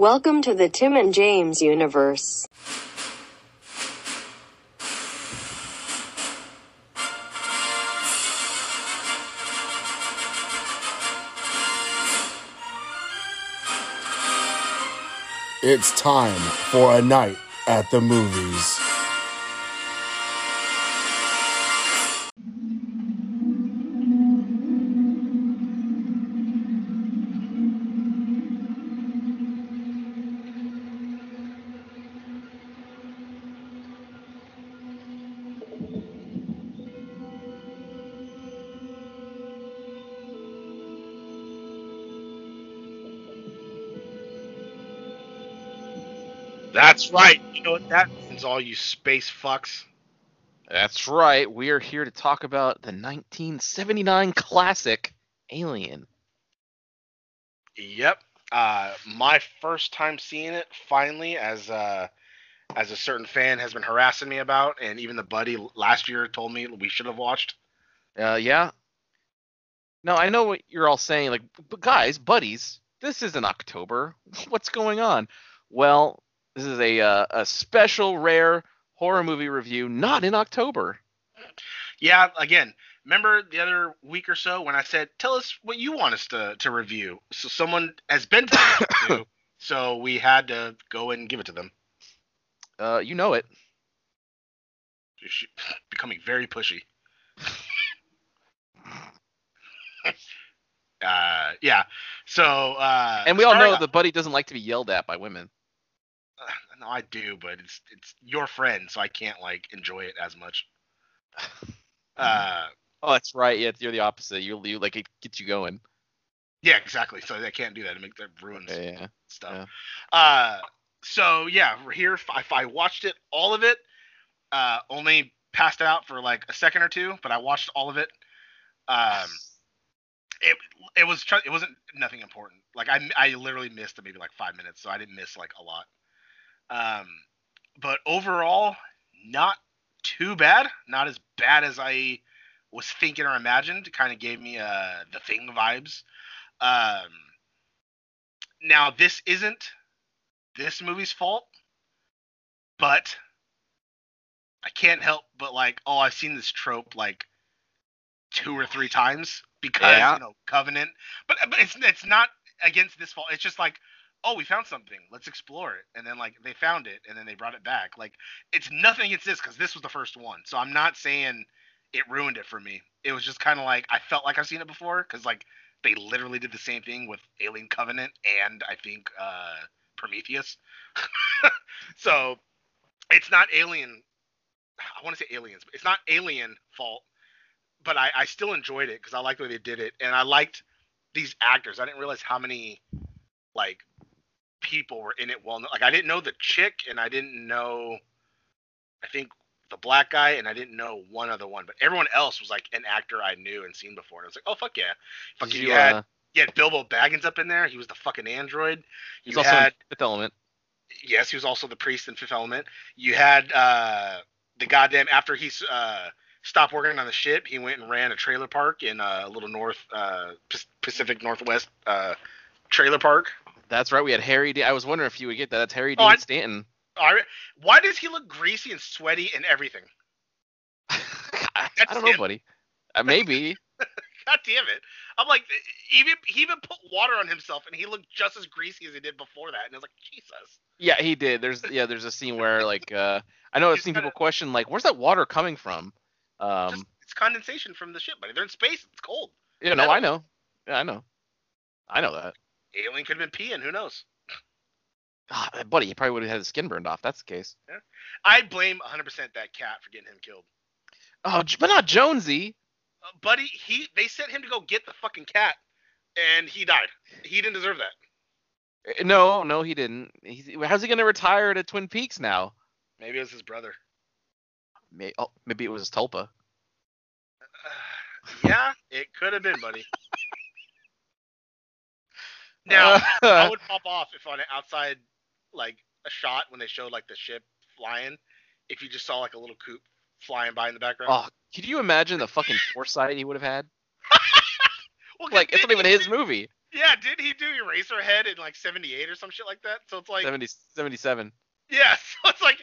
Welcome to the Tim and James universe. It's time for a night at the movies. That's right. You know what that means, all you space fucks. That's right. We are here to talk about the 1979 classic Alien. Yep. Uh, my first time seeing it, finally, as uh, as a certain fan has been harassing me about, and even the buddy last year told me we should have watched. Uh, yeah. No, I know what you're all saying. Like, but guys, buddies, this isn't October. What's going on? Well, this is a uh, a special rare horror movie review, not in October. Yeah, again, remember the other week or so when I said, "Tell us what you want us to to review." So someone has been telling us to, so we had to go and give it to them. Uh, you know it. Becoming very pushy. uh, yeah. So. Uh, And we all know that Buddy doesn't like to be yelled at by women. No, I do, but it's it's your friend, so I can't like enjoy it as much. Uh, Oh, that's right. Yeah, you're the opposite. You, you like it gets you going. yeah, exactly. So I can't do that. It makes that ruins Yeah, yeah. stuff. yeah. Uh, so yeah, we're here. I, I watched it, all of it, uh, only passed out for like a second or two, but I watched all of it. Um, it it was it wasn't nothing important. Like I I literally missed maybe like five minutes, so I didn't miss like a lot. Um, but overall, not too bad. Not as bad as I was thinking or imagined. It kind of gave me uh the thing vibes. Um, now this isn't this movie's fault, but I can't help but like, oh, I've seen this trope like two or three times because Yeah. you know Covenant, but but it's it's not against this fault. It's just like, oh, we found something, let's explore it, and then like they found it, and then they brought it back. Like it's nothing against this because this was the first one, so I'm not saying it ruined it for me. It was just kind of like I felt like I've seen it before because like they literally did the same thing with Alien Covenant and I think uh, Prometheus. so it's not Alien. I want to say Aliens, but it's not Alien fault. But I, I still enjoyed it because I liked the way they did it, and I liked these actors. I didn't realize how many like people were in it. Well, like I didn't know the chick, and I didn't know. I think the black guy, and I didn't know one other one, but everyone else was like an actor I knew and seen before. And I was like, oh fuck yeah, fucking you, had uh, you had Bilbo Baggins up in there. He was the fucking android. he's also in had Fifth Element. yes, he was also the priest in Fifth Element. You had uh the goddamn after he's uh stopped working on the ship, he went and ran a trailer park in uh, a little north uh Pacific Northwest uh trailer park. That's right. We had Harry. D- I was wondering if you would get that. That's Harry Oh, Dean I- Stanton. All right. Why does he look greasy and sweaty and everything? I, I don't know, buddy. Uh, maybe. God damn it! I'm like, even he even put water on himself, and he looked just as greasy as he did before that. And I was like, Jesus. Yeah, he did. There's yeah, there's a scene where like uh I know I've seen people question like where's that water coming from? Um Just, it's condensation from the ship, buddy. They're in space. It's cold. yeah, no, I know. Yeah, I know. I know that. Alien could have been peeing. Who knows? Ah, buddy, he probably would have had his skin burned off. That's the case. I blame 100% that cat for getting him killed. Oh, but not Jonesy. Uh, buddy, he they sent him to go get the fucking cat, and he died. He didn't deserve that. Uh, No, no, he didn't. He's, how's he gonna retire to Twin Peaks now? Maybe it was his brother. May, oh, maybe it was his Tulpa. yeah, it could have been, buddy. Now, I would pop off if on an outside, like a shot when they showed like the ship flying, if you just saw like a little coop flying by in the background. oh, could you imagine the fucking foresight he would have had? well, Like, it's not even his movie. Yeah, did he do Eraserhead in like '78 or some shit like that? So it's like, 70, 77. yeah. So it's like,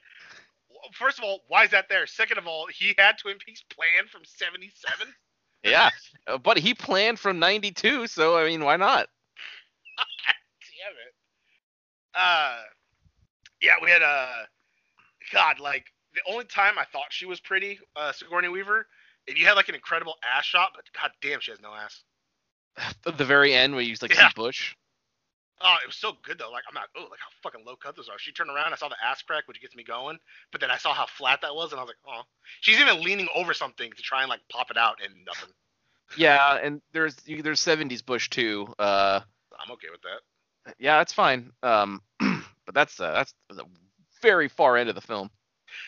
first of all, why is that there? Second of all, he had Twin Peaks planned from '77. Yeah, Uh, but he planned from 92, so I mean, why not? Damn it. Uh, yeah, we had uh, God, like the only time I thought she was pretty, uh, Sigourney Weaver, if you had like an incredible ass shot, but god damn, she has no ass. At the very end where you used, like Yeah. see Bush. Oh, it was so good though. Like I'm not. Oh, like how fucking low cut those are. She turned around, I saw the ass crack, which gets me going. But then I saw how flat that was, and I was like, oh. She's even leaning over something to try and like pop it out, and nothing. Yeah, and there's there's 70s Bush too. Uh, I'm okay with that. Yeah, that's fine. Um, but that's uh, that's the very far end of the film.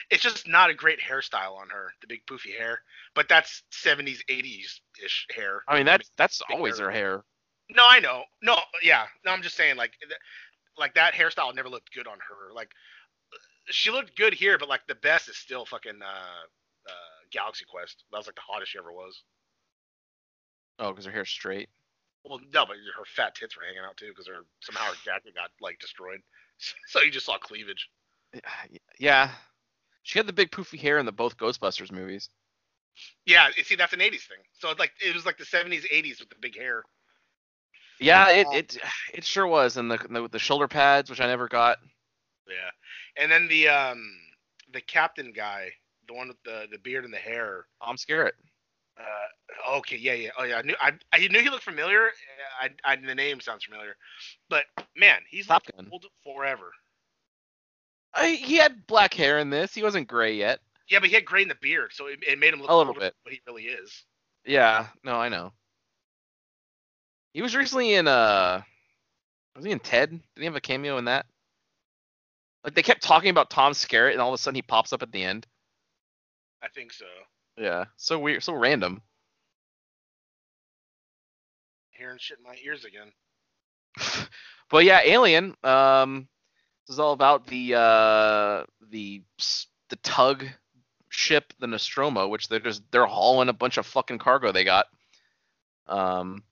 It's just not a great hairstyle on her, the big poofy hair. But that's 70s, 80s ish hair. I mean, that's that's big always hair. her hair. No, I know. No, yeah. No, I'm just saying, like, like that hairstyle never looked good on her. Like, she looked good here, but like the best is still fucking uh, uh, Galaxy Quest. That was like the hottest she ever was. Oh, because her hair's straight. Well, no, but her fat tits were hanging out too because her somehow her jacket got like destroyed. So you just saw cleavage. Yeah, she had the big poofy hair in the both Ghostbusters movies. Yeah, see, that's an '80s thing. So it's like it was like the '70s, '80s with the big hair. Yeah, it it it sure was, and the the, the shoulder pads, which I never got. Yeah, and then the um the captain guy, the one with the the beard and the hair. Tom Skerritt. Uh, okay, yeah, yeah. Oh, yeah. I knew I, I knew he looked familiar. I, I the name sounds familiar, but man, he's Top looked Gun. old forever. I, he had black hair in this. He wasn't gray yet. Yeah, but he had gray in the beard, so it, it made him look A little older bit. what he really is. Yeah, no, I know. He was recently in uh was he in Ted? Did he have a cameo in that? Like they kept talking about Tom Skerritt and all of a sudden he pops up at the end. I think so. Yeah. So weird so random. Hearing shit in my ears again. but yeah, Alien, um this is all about the uh the the tug ship, the Nostromo, which they're just they're hauling a bunch of fucking cargo they got. Um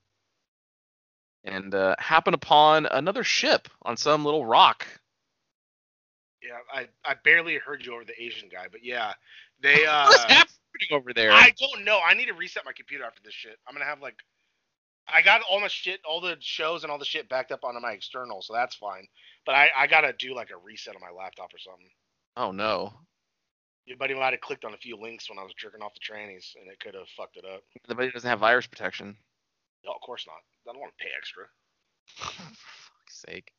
and uh, happen upon another ship on some little rock Yeah, I, I barely heard you over the Asian guy, but yeah, they uh. What's happening over there? I don't know. I need to reset my computer after this shit. I'm gonna have like, I got all my shit, all the shows and all the shit backed up onto my external, so that's fine. But I, I gotta do like a reset on my laptop or something. Oh no. Your buddy might have clicked on a few links when I was jerking off the trannies, and it could have fucked it up. The buddy doesn't have virus protection. No, of course not. I don't want to pay extra. For fuck's sake.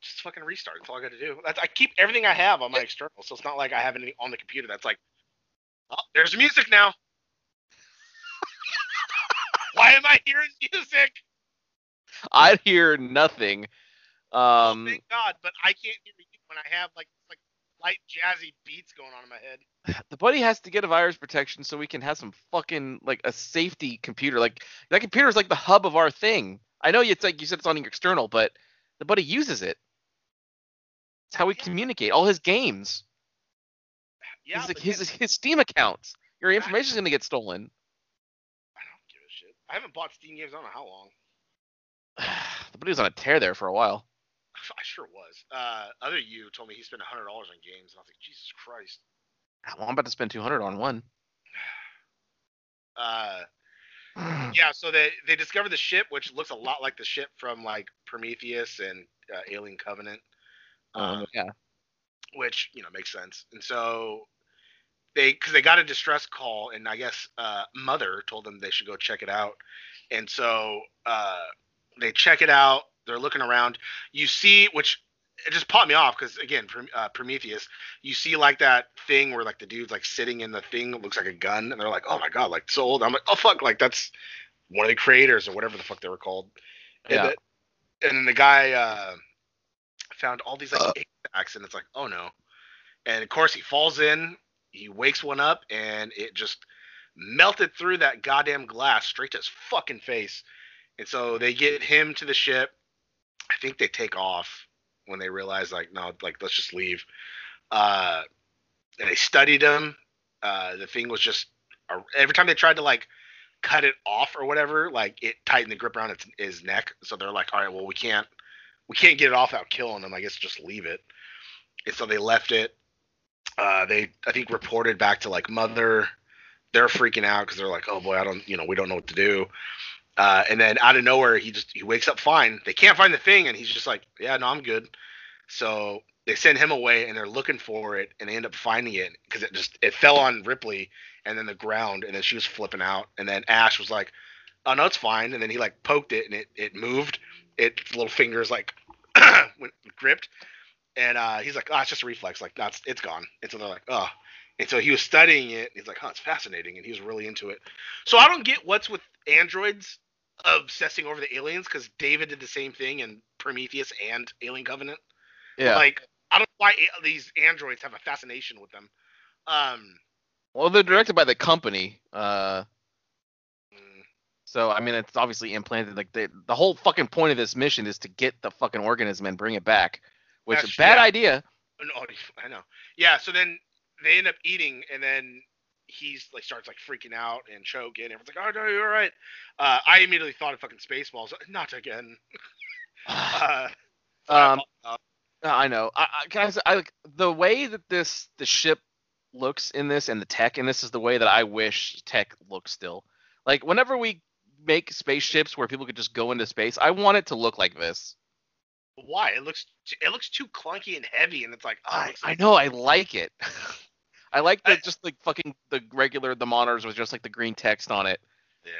Just fucking restart. That's all I got to do. That's, I keep everything I have on my external, so it's not like I have anything on the computer that's like, oh, there's music now. Why am I hearing music? I hear nothing. Oh, Um, thank God, but I can't hear you when I have like like light jazzy beats going on in my head. the buddy has to get a virus protection so we can have some fucking like a safety computer. Like that computer is like the hub of our thing. I know it's like you said it's on your external, but the buddy uses it. It's how we Yeah. communicate. All his games, Yeah, his, his his Steam accounts. Your information's gonna get stolen. I don't give a shit. I haven't bought Steam games. I don't know how long. the buddy was on a tear there for a while. I sure was. Uh, other you told me he spent hundred dollars on games, and I was like, Jesus Christ. Well, I'm about to spend 200 on one. Uh, yeah. So they they discover the ship, which looks a lot like the ship from like Prometheus and uh, Alien Covenant. Um, Um, yeah. which you know makes sense. And so they because they got a distress call, and I guess uh, mother told them they should go check it out. And so uh, they check it out. They're looking around. You see, which it just popped me off because again, uh, Prometheus. You see like that thing where like the dude's like sitting in the thing that looks like a gun, and they're like, oh my god, like so old. I'm like, oh fuck, like that's one of the creators or whatever the fuck they were called. And, Yeah. the- and then the guy uh, found all these like sacs, and it's like, oh no. And of course, he falls in. He wakes one up, and it just melted through that goddamn glass straight to his fucking face. And so they get him to the ship. I think they take off when they realize, like, no, like let's just leave. Uh, and they studied him. Uh, the thing was just every time they tried to like cut it off or whatever, like it tightened the grip around its, his neck. So they're like, all right, well we can't we can't get it off without killing him. I guess just leave it. And so they left it. Uh, they I think reported back to like mother. They're freaking out because they're like, oh boy, I don't you know we don't know what to do. Uh, and then out of nowhere, he just he wakes up fine. They can't find the thing, and he's just like, yeah, no, I'm good. So they send him away, and they're looking for it, and they end up finding it because it just it fell on Ripley and then the ground, and then she was flipping out, and then Ash was like, oh no, it's fine, and then he like poked it, and it it moved. Its little fingers like went gripped, and uh, he's like, oh, it's just a reflex, like that's it's gone. And so they're like, oh. And so he was studying it. And he's like, "Oh, it's fascinating," and he was really into it. So I don't get what's with androids obsessing over the aliens because David did the same thing in Prometheus and Alien Covenant. Yeah. Like I don't know why these androids have a fascination with them. Um, well, they're directed by the company. Uh, mm, so I mean, it's obviously implanted. Like the the whole fucking point of this mission is to get the fucking organism and bring it back, which is That's- a bad yeah. idea. no, I know. Yeah. So then they end up eating, and then he's like starts like freaking out and choking. Everyone's like, "Oh no, you're all right." Uh, I immediately thought of fucking Spaceballs. Not again. Uh, um, uh, I know. I, I, can I, say, I like the way that this the ship looks in this and the tech in this is the way that I wish tech looks still. Like whenever we make spaceships where people could just go into space, I want it to look like this. Why? It looks it looks too clunky and heavy, and it's like, oh, I, it's I know I like it. I like the just like fucking the regular the monitors with just like the green text on it. Yeah.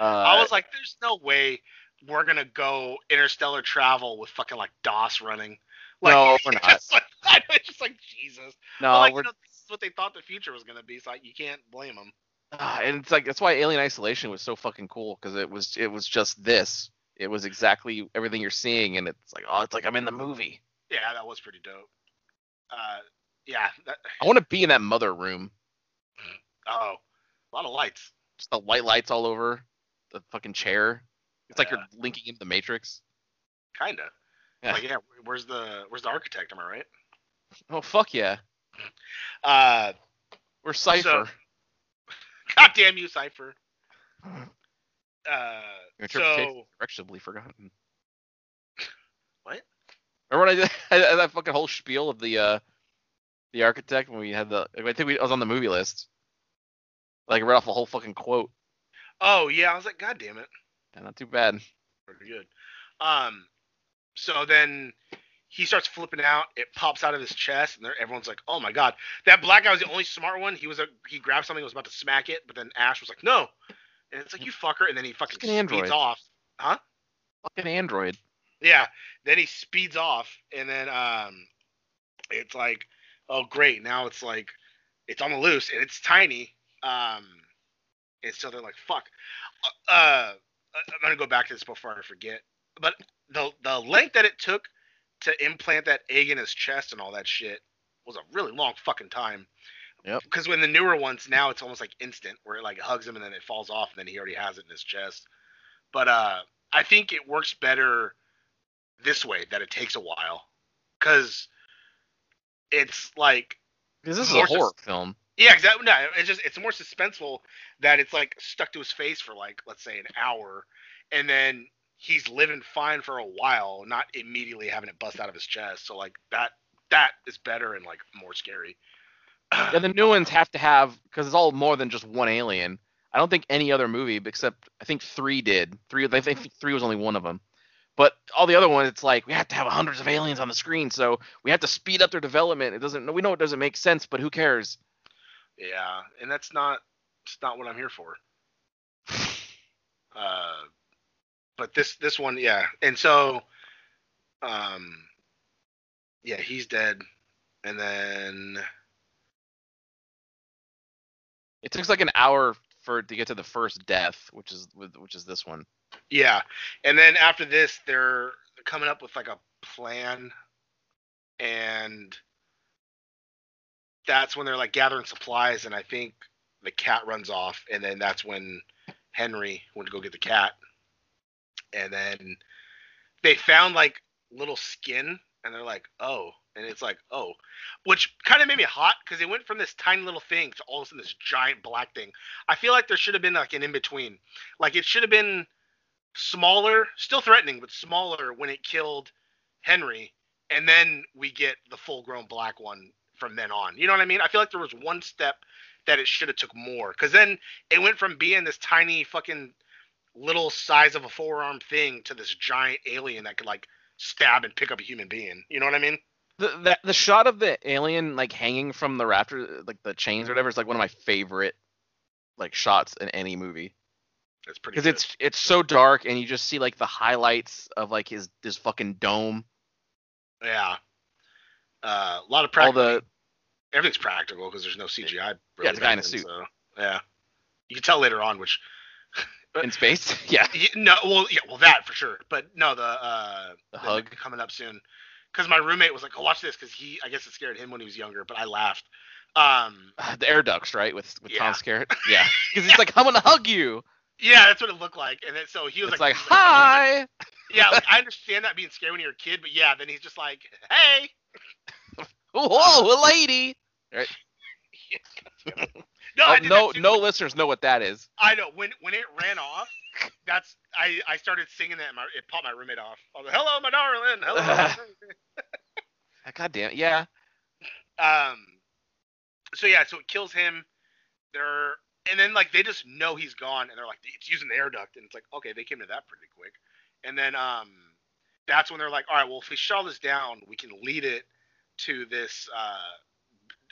Uh, I was like, there's no way we're gonna go interstellar travel with fucking like DOS running. Like, No, we're not. Just like, I know, it's just like Jesus. no, But, like, we're you know, this is what they thought the future was gonna be. So like, you can't blame them. Ah, and it's like that's why Alien Isolation was so fucking cool because it was it was just this. It was exactly everything you're seeing, and it's like oh, it's like I'm in the movie. Yeah, that was pretty dope. Uh, yeah. That, I want to be in that mother room. oh, a lot of lights. Just the white lights all over the fucking chair. It's like Yeah. you're linking into the Matrix. Kinda. Yeah. Like, yeah. Where's the Where's the architect? Am I right? Oh fuck yeah, Uh, we're Cypher. God damn you, Cypher. Uh, Your interpretation so is forgotten. What? Remember when I did I had that fucking whole spiel of the uh the architect when we had the I think we I was on the movie list. Like I read off a whole fucking quote. oh yeah, I was like, God damn it. Yeah, not too bad. pretty good. Um, so then he starts flipping out. It pops out of his chest, and everyone's like, "Oh my god!" That black guy was the only smart one. He was a he grabbed something, and was about to smack it, but then Ash was like, "No," and it's like, "You fucker!" And then he fucking Fucking android. speeds off. Huh? Fucking android. Yeah. Then he speeds off, and then um, it's like, "Oh great!" Now it's like it's on the loose, and it's tiny. Um, and so they're like, "Fuck." Uh, I'm gonna go back to this before I forget. But the the length that it took to implant that egg in his chest and all that shit was a really long fucking time. Yep. Because when the newer ones now it's almost like instant, where it like hugs him and then it falls off and then he already has it in his chest. But uh, I think it works better this way that it takes a while, because it's like Because this is a sus- horror film. yeah, exactly. No, it's just it's more suspenseful that it's like stuck to his face for like let's say an hour, and then he's living fine for a while, not immediately having it bust out of his chest. So like that that is better and like more scary. Yeah, the new ones have to have because it's all more than just one alien. I don't think any other movie except I think three did. Three, I think three was only one of them. But all the other ones, it's like we have to have hundreds of aliens on the screen, so we have to speed up their development. It doesn't. We know it doesn't make sense, but who cares? yeah, and that's not it's not what I'm here for. Uh, but this this one, yeah, and so, um, yeah, he's dead, and then It takes like an hour for to get to the first death, which is which is this one. Yeah, and then after this, they're coming up with like a plan, and that's when they're like gathering supplies, and I think the cat runs off, and then that's when Henry went to go get the cat, and then they found like little skin, and they're like, oh, and it's like, oh, which kind of made me hot because it went from this tiny little thing to all of a sudden this giant black thing. I feel like there should have been like an in between. Like it should have been smaller, still threatening, but smaller when it killed Henry, and then we get the full grown black one from then on. You know what I mean? I feel like there was one step that it should have took more because then it went from being this tiny fucking little size of a forearm thing to this giant alien that could like stab and pick up a human being. You know what I mean? The, the the shot of the alien like hanging from the rafter, like the chains or whatever, is like one of my favorite like shots in any movie It's pretty. because it's it's so dark and you just see like the highlights of like his this fucking dome, yeah. Uh, a lot of practical. all the everything's practical because there's no CGI. Yeah, really it's a guy in a suit. So, yeah. You can tell later on which. in space. yeah, No, well, yeah, well that for sure. But no, the uh, the the- hug. coming up soon. Because my roommate was like, "Oh, watch this," because he, I guess it scared him when he was younger, but I laughed. Um, The air ducts, right? With with Yeah. Tom Skerritt. Yeah, because he's like, I'm gonna hug you. yeah, that's what it looked like. And then so he was like, like, was like- hi. yeah, like, I understand that being scary when you're a kid, but yeah, then he's just like, "Hey." Whoa, a lady. No, Oh, No, that too. no listeners know what that is. I know when when it ran off, that's I I started singing that. And my, it popped my roommate off. I was like, "Hello, my darling. Hello." my darling." God damn it. Yeah. um. So yeah, so it kills him. They're and then like they just know he's gone, and they're like, it's using the air duct, and it's like, okay, they came to that pretty quick. And then um, that's when they're like, all right, well, if we shut all this down, we can lead it to this uh,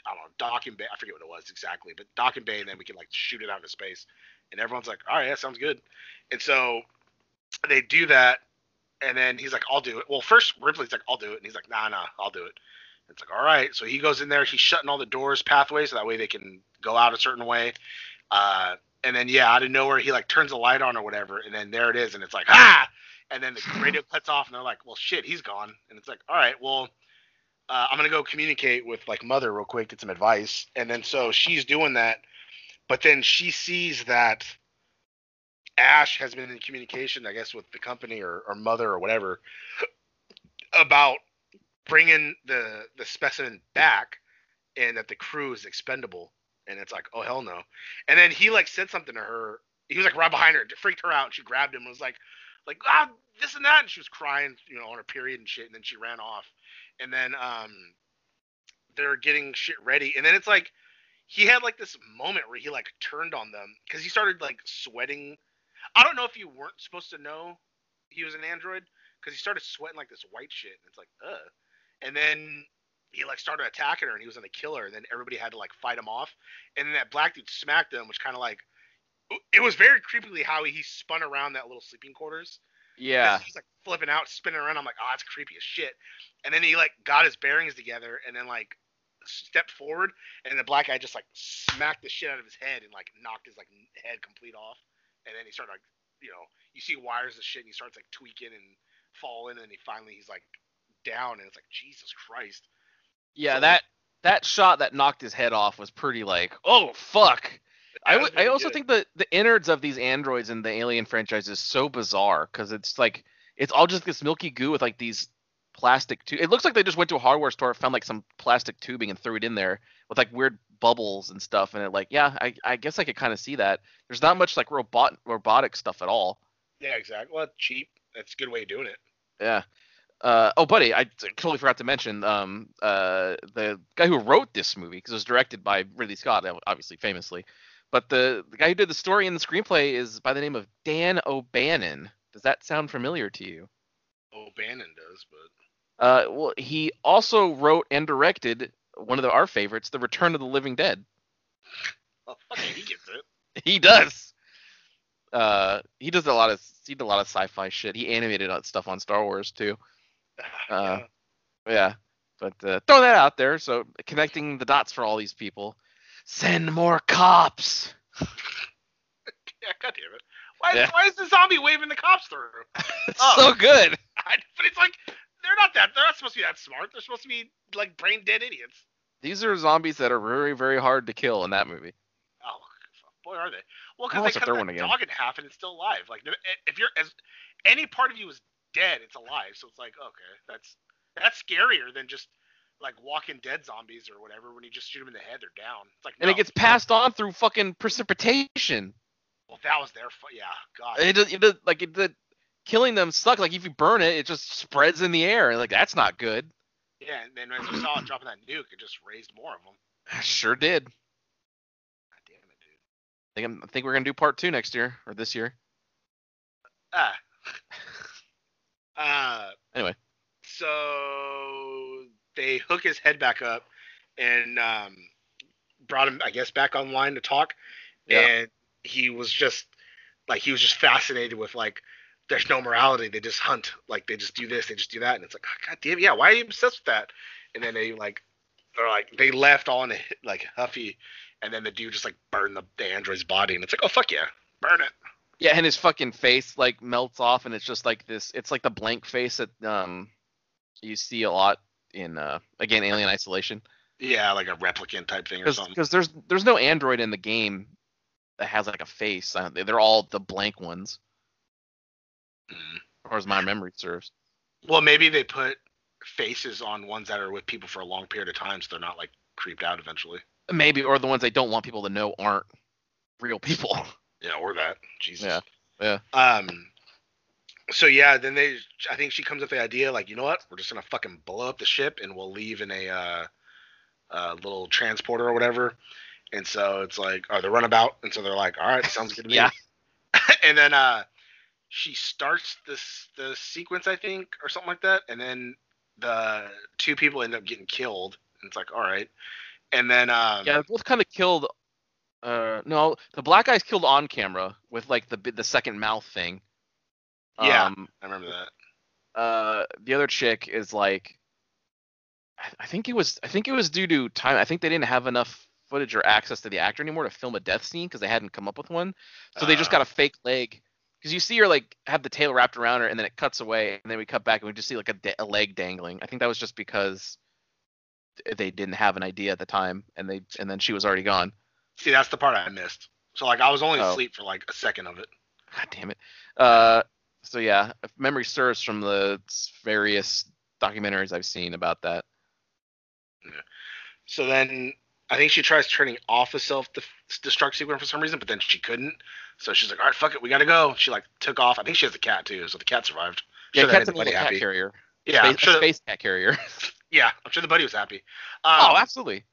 I don't know, docking bay. I forget what it was exactly, but docking bay, and then we can like shoot it out into space. And everyone's like, all right, that sounds good. And so they do that, and then he's like, I'll do it. Well, first Ripley's like, I'll do it, and he's like, Nah, nah, I'll do it. It's like, all right. So he goes in there, he's shutting all the doors, pathways, so that way they can go out a certain way. Uh, and then yeah, out of nowhere, he like turns the light on or whatever, and then there it is, and it's like, ah! And then the radio cuts off, and they're like, well, shit, he's gone. And it's like, all right, well, uh, I'm gonna go communicate with like mother real quick, get some advice. And then so she's doing that, but then she sees that Ash has been in communication, I guess, with the company or, or mother or whatever about bringing the the specimen back, and that the crew is expendable. And it's like, oh hell no. And then he like said something to her. He was like right behind her, freaked her out. And she grabbed him and was like, like ah this and that, and she was crying, you know, on her period and shit. And then she ran off. And then um, they're getting shit ready, and then it's like he had like this moment where he like turned on them because he started like sweating. I don't know if you weren't supposed to know he was an android because he started sweating like this white shit, and it's like, ugh. And then he like started attacking her, and he was gonna kill her, and then everybody had to like fight him off, and then that black dude smacked him, which kind of like it was very creepily how he spun around that little sleeping quarters. Yeah. He's like flipping out, spinning around. I'm like, oh, that's creepy as shit. And then he like got his bearings together and then like stepped forward and the black guy just like smacked the shit out of his head and like knocked his like head complete off. And then he started like, you know, you see wires and shit and he starts like tweaking and falling and he finally he's like down and it's like Jesus Christ. Yeah, So- that that shot that knocked his head off was pretty like, oh fuck. I, w- I also think the the innards of these androids in the Alien franchise is so bizarre because it's like it's all just this milky goo with like these plastic tu- It looks like they just went to a hardware store, found like some plastic tubing and threw it in there with like weird bubbles and stuff. And it like, yeah, I, I guess I could kind of see that. There's not much like robot robotic stuff at all. Yeah, exactly. Well, cheap. That's a good way of doing it. Yeah. Uh, oh, buddy, I totally forgot to mention um, uh, the guy who wrote this movie because it was directed by Ridley Scott, obviously famously. But the, the guy who did the story and the screenplay is by the name of Dan O'Bannon. Does that sound familiar to you? Oh, Bannon does, but Uh, well, he also wrote and directed one of the, our favorites, The Return of the Living Dead. oh, fuck it, he gets it. He does. Uh, he does a lot of he did a lot of sci-fi shit. He animated stuff on Star Wars too. Uh, Yeah, but uh, throw that out there. So connecting the dots for all these people. Send more cops. yeah, god damn it. Why, Yeah. why is the zombie waving the cops through? It's Oh. so good. I, but it's like they're not that. They're not supposed to be that smart. They're supposed to be like brain dead idiots. These are zombies that are very, very hard to kill in that movie. Oh, boy, are they? Well, because they the cut that again. dog in half and it's still alive. Like if you're as any part of you is dead, it's alive. So it's like okay, that's that's scarier than just like Walking Dead zombies or whatever. When you just shoot them in the head, they're down. It's like And no. it gets passed on through fucking precipitation. Well, that was their fu- yeah. God. It, does- it, does- like it, the killing them suck. Like if you burn it, it just spreads in the air. Like that's not good. yeah, and then as we saw it dropping that nuke, it just raised more of them. Sure did. God damn it, dude. I think, I'm- I think we're gonna do part two next year or this year. Ah. uh. Anyway. So they hook his head back up and um, brought him, I guess, back online to talk. Yeah. And he was just like he was just fascinated with like there's no morality. They just hunt. Like they just do this, they just do that, and it's like, oh, God damn, yeah, why are you obsessed with that? And then they like, they're like, they left all in a like huffy, and then the dude just like burned the, the android's body, and it's like, oh fuck yeah, burn it. Yeah, and his fucking face like melts off, and it's just like this. It's like the blank face that um you see a lot in uh again Alien Isolation. Yeah, like a replicant type thing or something. Because there's there's no android in the game that has like a face. They're all the blank ones, Mm. or as my memory serves. Well, maybe they put faces on ones that are with people for a long period of time, so they're not like creeped out eventually. Maybe, or the ones they don't want people to know aren't real people. Yeah, or that. Jesus. Yeah, yeah. Um. So yeah, then they, I think she comes up with the idea like, you know what? We're just gonna fucking blow up the ship and we'll leave in a uh, uh little transporter or whatever. And so it's like, or the runabout. And so they're like, all right, sounds good to me. Yeah. and then uh, she starts this the sequence, I think, or something like that. And then the two people end up getting killed. And it's like, all right. And then um, Yeah, they're both kind of killed. Uh, no, the black guy's killed on camera with like the the second mouth thing. Yeah. Um, I remember that. uh, the other chick is like, I- think it was I think it was due to time. I think they didn't have enough footage or access to the actor anymore to film a death scene because they hadn't come up with one. So they just Uh. got a fake leg. Because you see her like have the tail wrapped around her, and then it cuts away, and then we cut back, and we just see like a, a leg dangling. I think that was just because they didn't have an idea at the time, and they and then she was already gone. See, that's the part I missed. So like, I was only Oh. asleep for like a second of it. God damn it. Uh, so yeah, if memory serves from the various documentaries I've seen about that. So then I think she tries turning off the self destruct sequence for some reason, but then she couldn't. So she's like, all right, fuck it, we gotta go. She like took off. I think she has a cat too, so the cat survived. Yeah, Sure cat's a the cat happy. carrier. Yeah, I'm space, sure. space cat carrier. yeah, I'm sure the buddy was happy. Um, oh, absolutely.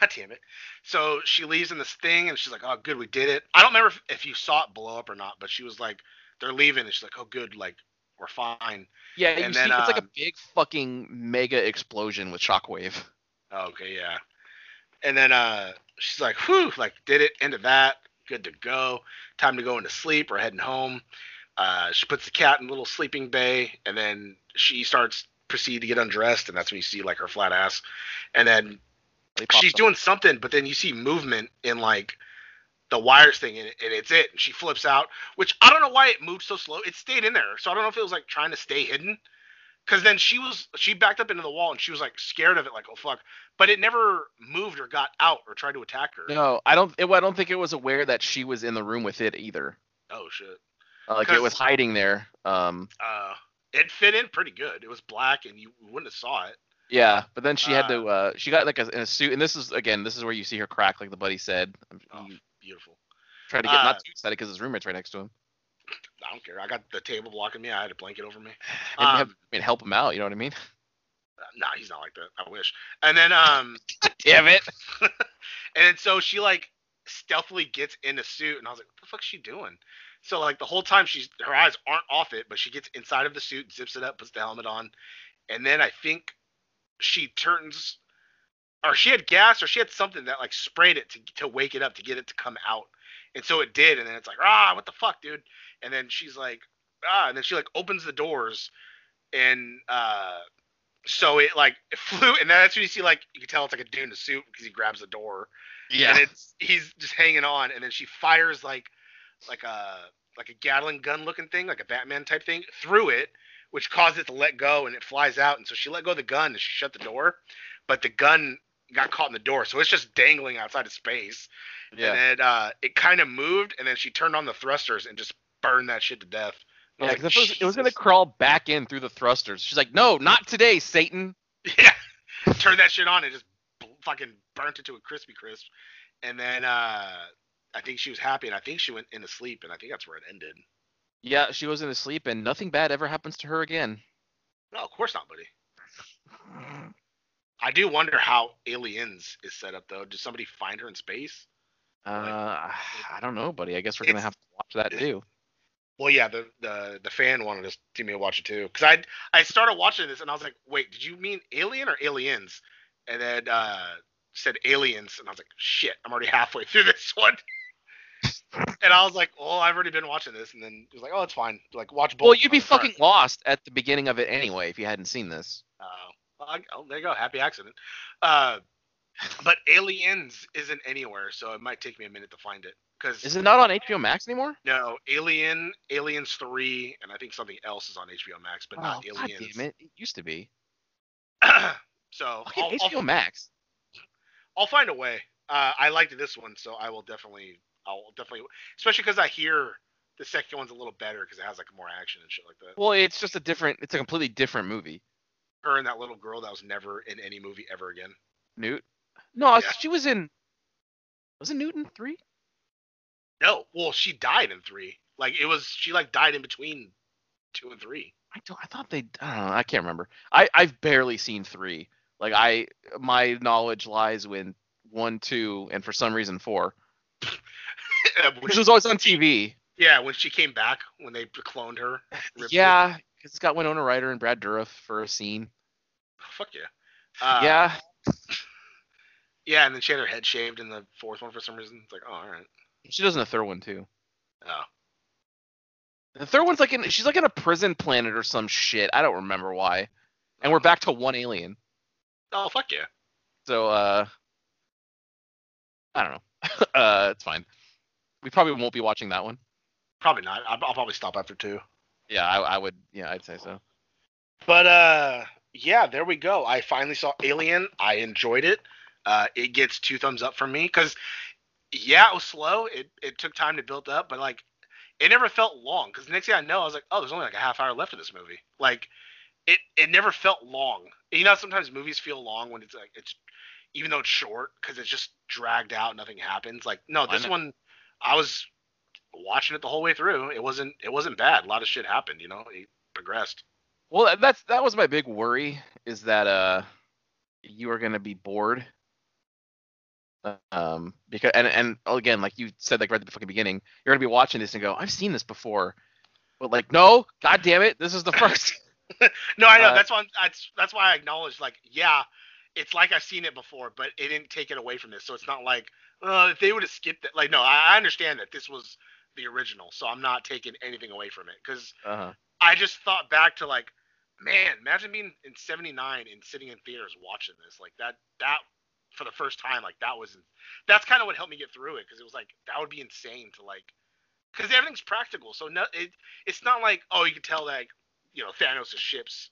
God damn it. So she leaves in this thing, and she's like, "Oh, good, we did it." I don't remember if, if you saw it blow up or not, but she was like, "They're leaving," and she's like, "Oh, good, like we're fine." Yeah, you and see, then, it's like a um, big fucking mega explosion with shockwave. Okay, yeah. And then uh, she's like, "Whew, like did it." End of that. Good to go. Time to go into sleep. We're heading home. Uh, she puts the cat in a little sleeping bay, and then she starts proceed to get undressed, and that's when you see like her flat ass. And then she's some- doing something, but then you see movement in like the wires thing, and, and it's it. And she flips out, which I don't know why it moved so slow. It stayed in there, so I don't know if it was like trying to stay hidden. Cause then she was she backed up into the wall and she was like scared of it, like oh fuck. But it never moved or got out or tried to attack her. No, I don't. It, I don't think it was aware that she was in the room with it either. Oh shit. Uh, like it was hiding there. Um, Uh, it fit in pretty good. It was black and you wouldn't have saw it. yeah, but then she had to. Uh, she got like a, in a suit, and this is again, this is where you see her crack, like the buddy said. Oh, He beautiful. tried to get uh, not too excited because his roommate's right next to him. I don't care. I got the table blocking me. I had a blanket over me. Um, I mean, help him out. You know what I mean? Nah, he's not like that. I wish. And then um Damn it! and so she like stealthily gets in the suit and I was like, what the fuck's she doing? So like the whole time she's her eyes aren't off it, but she gets inside of the suit, zips it up, puts the helmet on, and then I think she turns or she had gas or she had something that like sprayed it to to wake it up to get it to come out. And so it did, and then it's like, ah, what the fuck, dude? And then she's like, ah, and then she like opens the doors and uh so it like it flew and then that's when you see like you can tell it's like a dude in a suit because he grabs the door yeah, and it's he's just hanging on and then she fires like like a like a gatling gun looking thing like a batman type thing through it which caused it to let go and it flies out and so she let go of the gun and she shut the door but the gun got caught in the door so it's just dangling outside of space yeah. and then uh it kind of moved and then she turned on the thrusters and just burned that shit to death Yeah, like, it was, it was gonna crawl back in through the thrusters. She's like, "No, not today, Satan." yeah turned that shit on and just fucking burnt it to a crispy crisp. And then uh, I think she was happy, and I think she went into sleep, and I think that's where it ended. Yeah, she wasn't asleep, and nothing bad ever happens to her again. No, of course not, buddy. I do wonder how Aliens is set up though. Did somebody find her in space? Uh, I don't know, buddy. I guess we're gonna have to watch that too. Well, yeah, the the the fan wanted us to me to watch it too, because I I started watching this and I was like, wait, did you mean Alien or Aliens? And then uh, said Aliens, and I was like, shit, I'm already halfway through this one. and I was like, well, I've already been watching this, and then he was like, oh, it's fine. Like, watch both. Well, you'd be like, "All fucking right." lost at the beginning of it anyway if you hadn't seen this. Oh, oh, there you go. Happy accident. Uh, but Aliens isn't anywhere, so it might take me a minute to find it. Because Is it not on HBO Max anymore? no, Alien, Aliens Three, and I think something else is on HBO Max, but not oh, God Aliens. damn it! It used to be. so I'll, HBO I'll, Max. I'll find a way. Uh, I liked this one, so I will definitely, I'll definitely, especially because I hear the second one's a little better because it has like more action and shit like that. Well, it's just a different. It's a completely different movie. Her and that little girl that was never in any movie ever again. Newt. No, Yeah. she was in. Was it Newton three? No, well, she died in three. Like it was, she like died in between two and three. I don't. I thought they. I don't know. I can't remember. I I've barely seen three. Like I, my knowledge lies with one, two, and for some reason four. When Which was always on TV. yeah, when she came back, when they cloned her- Yeah, because it's got Winona Ryder and Brad Dourif for a scene. Fuck yeah. Uh, yeah, Yeah, and then she had her head shaved in the fourth one for some reason. It's like, oh, all right. she does in the third one too. Oh. The third one's like in. She's like in a prison planet or some shit. I don't remember why. And we're back to one alien. Oh, fuck yeah. So uh, I don't know. uh, it's fine. We probably won't be watching that one. Probably not. I'll, I'll probably stop after two. Yeah, I, I would. Yeah, I'd say so. But uh, yeah, there we go. I finally saw Alien. I enjoyed it. Uh, it gets two thumbs up from me because, yeah, it was slow. It it took time to build up, but like, it never felt long. Because next thing I know, I was like, oh, there's only like a half hour left of this movie. Like, it it never felt long. You know, sometimes movies feel long when it's like it's even though it's short because it's just dragged out, nothing happens. Like, no, this one, I was watching it the whole way through. It wasn't it wasn't bad. A lot of shit happened. You know, it progressed. Well, that's that was my big worry is that uh you are gonna be bored. Um, because and and again, like you said, like right at the fucking beginning, you're gonna be watching this and go, I've seen this before, but like, no, god damn it, this is the first. No, I know. Uh, that's why. I'm, that's that's why I acknowledge. Like, yeah, it's like I've seen it before, but it didn't take it away from this. So it's not like uh, if they would have skipped it. Like, no, I, I understand that this was the original, so I'm not taking anything away from it because uh-huh. I just thought back to like, man, imagine being in '79 and sitting in theaters watching this. Like that that for the first time, like that was that's kind of what helped me get through it because it was like that would be insane to like because everything's practical. So no, it it's not like oh you can tell like, you know Thanos' ships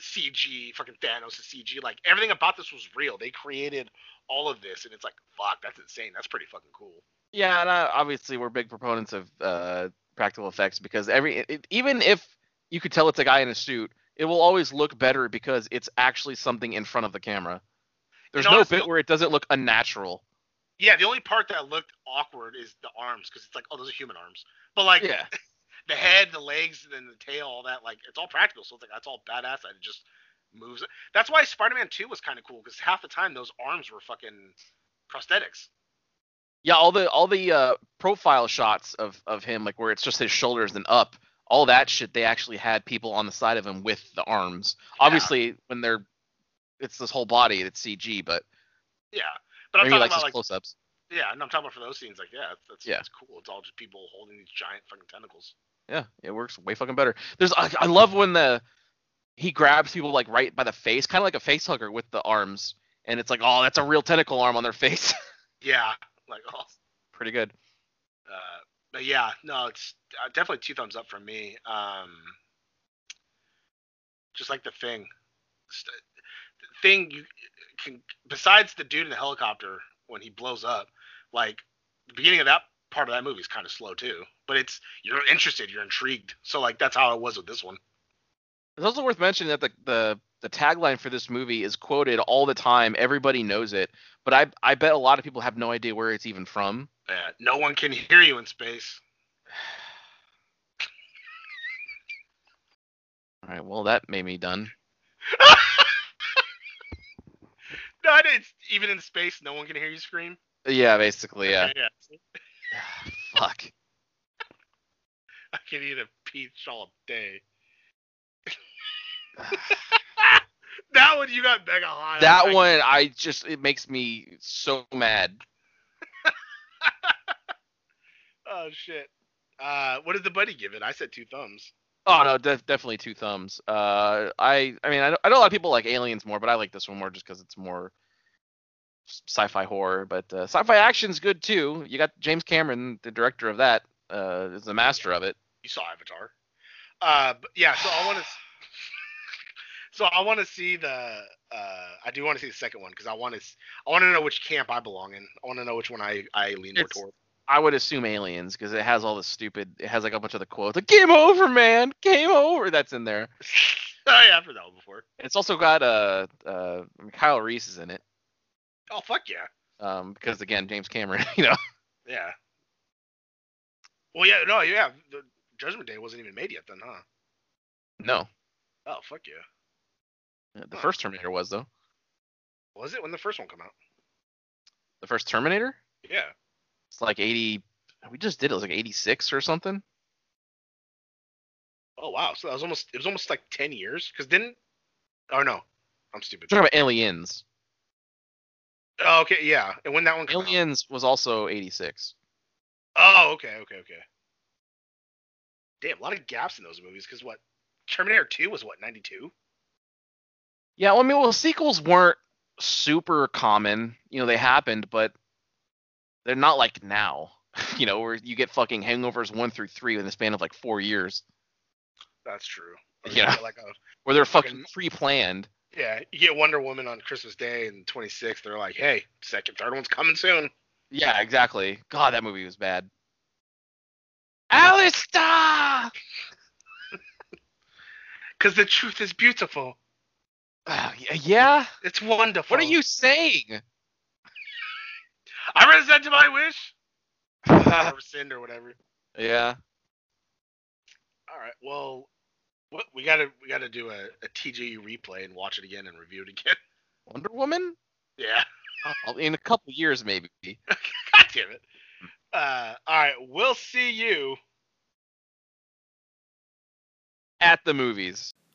CG, fucking Thanos is CG. Like everything about this was real. They created all of this, and it's like fuck, that's insane. That's pretty fucking cool. Yeah, and uh, obviously we're big proponents of uh, practical effects because every it, even if you could tell it's a guy in a suit, it will always look better because it's actually something in front of the camera. There's And no honestly- bit where it doesn't look unnatural. Yeah, the only part that looked awkward is the arms because it's like oh those are human arms, but like Yeah. the head, the legs, and then the tail, all that like it's all practical. So it's like that's all badass. And it just moves. That's why Spider-Man 2 was kind of cool because half the time those arms were fucking prosthetics. Yeah, all the all the uh, profile shots of of him, like where it's just his shoulders and up, all that shit. They actually had people on the side of him with the arms. Obviously, when they're it's this whole body that's CG, but Yeah, but I'm talking about like close-ups. yeah, and I'm talking about for those scenes like yeah, that's that's, Yeah. that's cool. It's all just people holding these giant fucking tentacles. Yeah, it works way fucking better. There's I, I love when the he grabs people like right by the face, kind of like a face hugger with the arms, and it's like, oh, that's a real tentacle arm on their face. Yeah, like oh, Pretty good. uh, but yeah, no, it's uh, definitely two thumbs up from me. Um, just like the thing, the thing you can besides the dude in the helicopter when he blows up, like the beginning of that part of that movie is kind of slow too. But it's you're interested, you're intrigued. So like that's how it was with this one. It's also worth mentioning that the, the the tagline for this movie is quoted all the time. Everybody knows it, but I I bet a lot of people have no idea where it's even from. Yeah, no one can hear you in space. All right, well that made me done. no, it's even in space, no one can hear you scream. Yeah, basically, yeah. yeah. Fuck. I can eat a peach all day. that one you got mega high. That I- one, I just it makes me so mad. Oh shit. Uh, what did the buddy give it? I said two thumbs. Oh no, def- definitely two thumbs. Uh, I I mean I know, I know a lot of people like Aliens more, but I like this one more just because it's more sci-fi horror. But uh, sci-fi action's good too. You got James Cameron, the director of that, uh, is the master of it. You saw Avatar. Uh, but yeah. So I want to. So I want to see the. Uh, I do want to see the second one because I want to. I want to know which camp I belong in. I want to know which one I I lean more toward. I would assume Aliens because it has all the stupid. It has like a bunch of the quotes, like "Game over, man, game over." That's in there. oh yeah, I've heard that one before. It's also got uh uh Kyle Reese is in it. Oh fuck yeah. Um, because again, James Cameron, you know. Yeah. Well, yeah, no, yeah. The Judgment Day wasn't even made yet then, huh? No, Oh, fuck yeah. Uh, the first Terminator was though. Was it when the first one came out? The first Terminator. Yeah. It's like 80. We just did it. It was like 86 or something. Oh wow. So that was almost it was almost like ten years. Cause didn't oh no. I'm stupid. We're talking about Aliens. Oh, okay, yeah. And when that one came out? Aliens was also 86. Oh, okay, okay, okay. Damn, a lot of gaps in those movies, because what Terminator 2 was what, 92? Yeah, well, I mean, well, sequels weren't super common. You know, they happened, but they're not like now. You know, where you get fucking Hangovers one through three in the span of like four years, That's true. Or Yeah. Like a, where they're fucking Fucking- pre-planned. yeah, you get Wonder Woman on Christmas Day and 26th. They're like, hey, second, third one's coming soon. Yeah, exactly. God, that movie was bad. Alistair! Because the truth is beautiful. Y- yeah. It's wonderful. What are you saying? I resent my wish. or rescind or whatever. Yeah. All right. Well, what we gotta we gotta do a, a TGU replay and watch it again and review it again. Wonder Woman? Yeah. Oh, In a couple years, maybe. God damn it. Uh, all right. We'll see you. At the movies.